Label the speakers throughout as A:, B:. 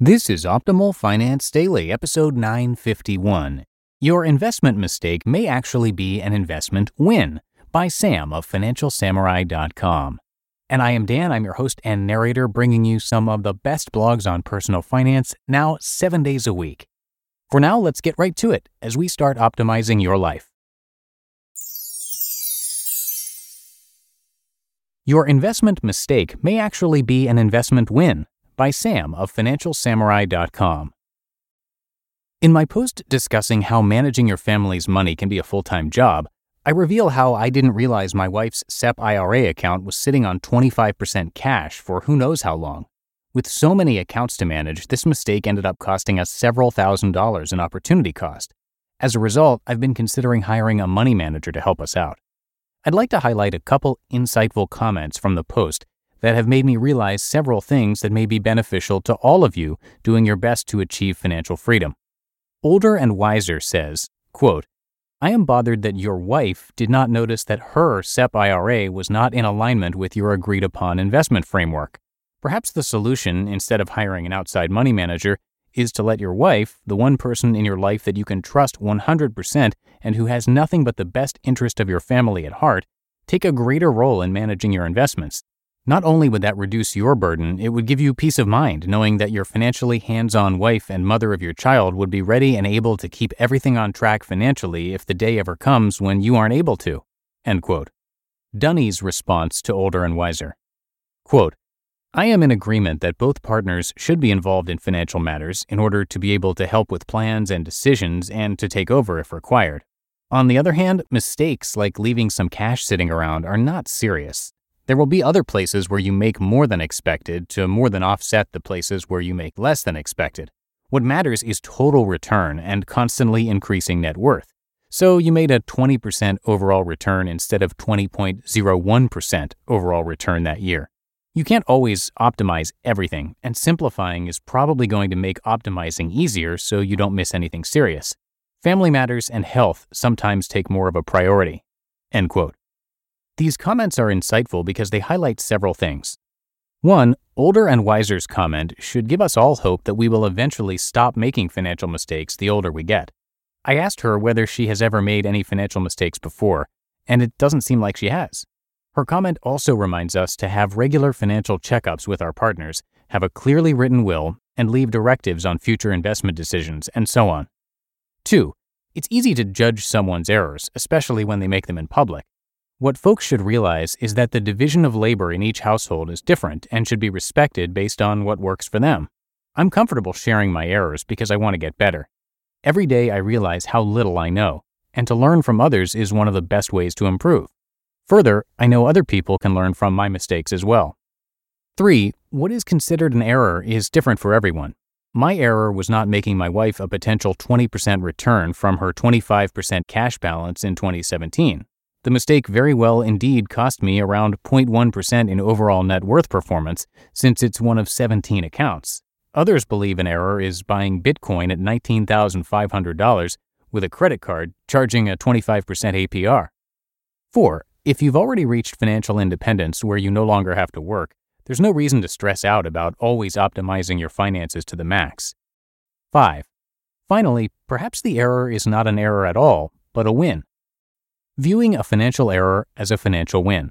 A: This is Optimal Finance Daily, episode 951. Your investment mistake may actually be an investment win by Sam of FinancialSamurai.com. And I am Dan, I'm your host and narrator, bringing you some of the best blogs on personal finance now seven days a week. For now, let's get right to it as we start optimizing your life. Your investment mistake may actually be an investment win by Sam of FinancialSamurai.com. In my post discussing how managing your family's money can be a full time job, I reveal how I didn't realize my wife's SEP IRA account was sitting on 25% cash for who knows how long. With so many accounts to manage, this mistake ended up costing us several thousand dollars in opportunity cost. As a result, I've been considering hiring a money manager to help us out. I'd like to highlight a couple insightful comments from the post that have made me realize several things that may be beneficial to all of you doing your best to achieve financial freedom. Older and Wiser says, quote, I am bothered that your wife did not notice that her SEP IRA was not in alignment with your agreed upon investment framework. Perhaps the solution, instead of hiring an outside money manager, is to let your wife, the one person in your life that you can trust 100% and who has nothing but the best interest of your family at heart, take a greater role in managing your investments not only would that reduce your burden, it would give you peace of mind knowing that your financially hands on wife and mother of your child would be ready and able to keep everything on track financially if the day ever comes when you aren't able to. End quote. Dunny's response to Older and Wiser Quote, I am in agreement that both partners should be involved in financial matters in order to be able to help with plans and decisions and to take over if required. On the other hand, mistakes like leaving some cash sitting around are not serious. There will be other places where you make more than expected to more than offset the places where you make less than expected. What matters is total return and constantly increasing net worth. So you made a 20% overall return instead of 20.01% overall return that year. You can't always optimize everything, and simplifying is probably going to make optimizing easier so you don't miss anything serious. Family matters and health sometimes take more of a priority. End quote. These comments are insightful because they highlight several things. One, Older and Wiser's comment should give us all hope that we will eventually stop making financial mistakes the older we get. I asked her whether she has ever made any financial mistakes before, and it doesn't seem like she has. Her comment also reminds us to have regular financial checkups with our partners, have a clearly written will, and leave directives on future investment decisions, and so on. 2. It's easy to judge someone's errors, especially when they make them in public. What folks should realize is that the division of labor in each household is different and should be respected based on what works for them. I'm comfortable sharing my errors because I want to get better. Every day I realize how little I know, and to learn from others is one of the best ways to improve. Further, I know other people can learn from my mistakes as well. 3. What is considered an error is different for everyone. My error was not making my wife a potential 20% return from her 25% cash balance in 2017. The mistake very well indeed cost me around 0.1% in overall net worth performance, since it's one of 17 accounts. Others believe an error is buying Bitcoin at $19,500 with a credit card charging a 25% APR. 4. If you've already reached financial independence where you no longer have to work, there's no reason to stress out about always optimizing your finances to the max. 5. Finally, perhaps the error is not an error at all, but a win. Viewing a financial error as a financial win.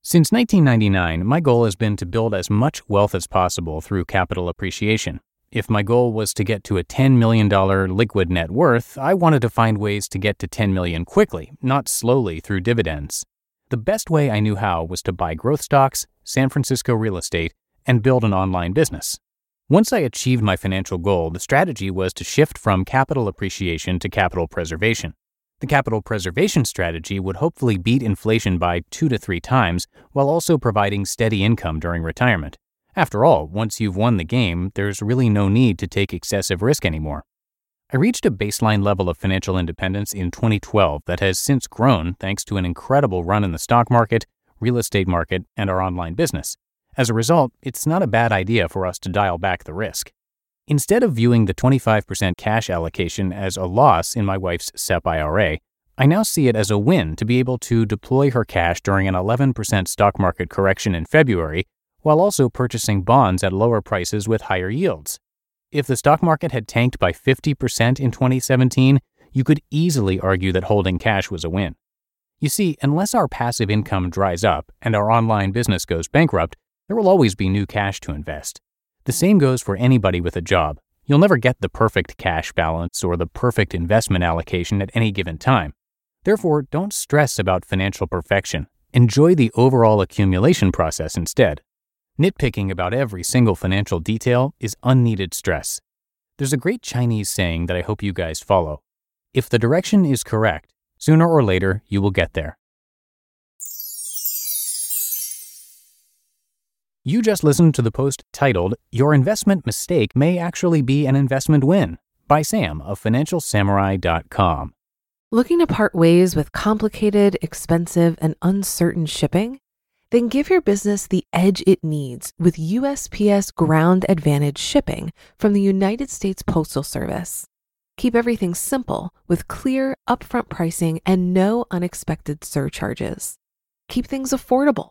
A: Since 1999, my goal has been to build as much wealth as possible through capital appreciation. If my goal was to get to a $10 million liquid net worth, I wanted to find ways to get to 10 million quickly, not slowly through dividends. The best way I knew how was to buy growth stocks, San Francisco real estate, and build an online business. Once I achieved my financial goal, the strategy was to shift from capital appreciation to capital preservation. The capital preservation strategy would hopefully beat inflation by two to three times while also providing steady income during retirement. After all, once you've won the game, there's really no need to take excessive risk anymore. I reached a baseline level of financial independence in 2012 that has since grown thanks to an incredible run in the stock market, real estate market, and our online business. As a result, it's not a bad idea for us to dial back the risk. Instead of viewing the 25% cash allocation as a loss in my wife's SEP IRA, I now see it as a win to be able to deploy her cash during an 11% stock market correction in February while also purchasing bonds at lower prices with higher yields. If the stock market had tanked by 50% in 2017, you could easily argue that holding cash was a win. You see, unless our passive income dries up and our online business goes bankrupt, there will always be new cash to invest. The same goes for anybody with a job. You'll never get the perfect cash balance or the perfect investment allocation at any given time. Therefore, don't stress about financial perfection. Enjoy the overall accumulation process instead. Nitpicking about every single financial detail is unneeded stress. There's a great Chinese saying that I hope you guys follow. If the direction is correct, sooner or later you will get there. You just listened to the post titled, Your Investment Mistake May Actually Be an Investment Win by Sam of FinancialSamurai.com.
B: Looking to part ways with complicated, expensive, and uncertain shipping? Then give your business the edge it needs with USPS Ground Advantage shipping from the United States Postal Service. Keep everything simple with clear, upfront pricing and no unexpected surcharges. Keep things affordable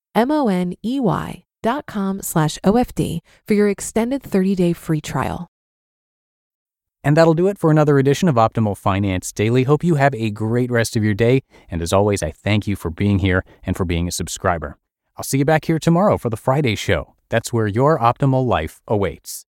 B: M O N E Y dot com slash OFD for your extended 30 day free trial.
A: And that'll do it for another edition of Optimal Finance Daily. Hope you have a great rest of your day. And as always, I thank you for being here and for being a subscriber. I'll see you back here tomorrow for the Friday show. That's where your optimal life awaits.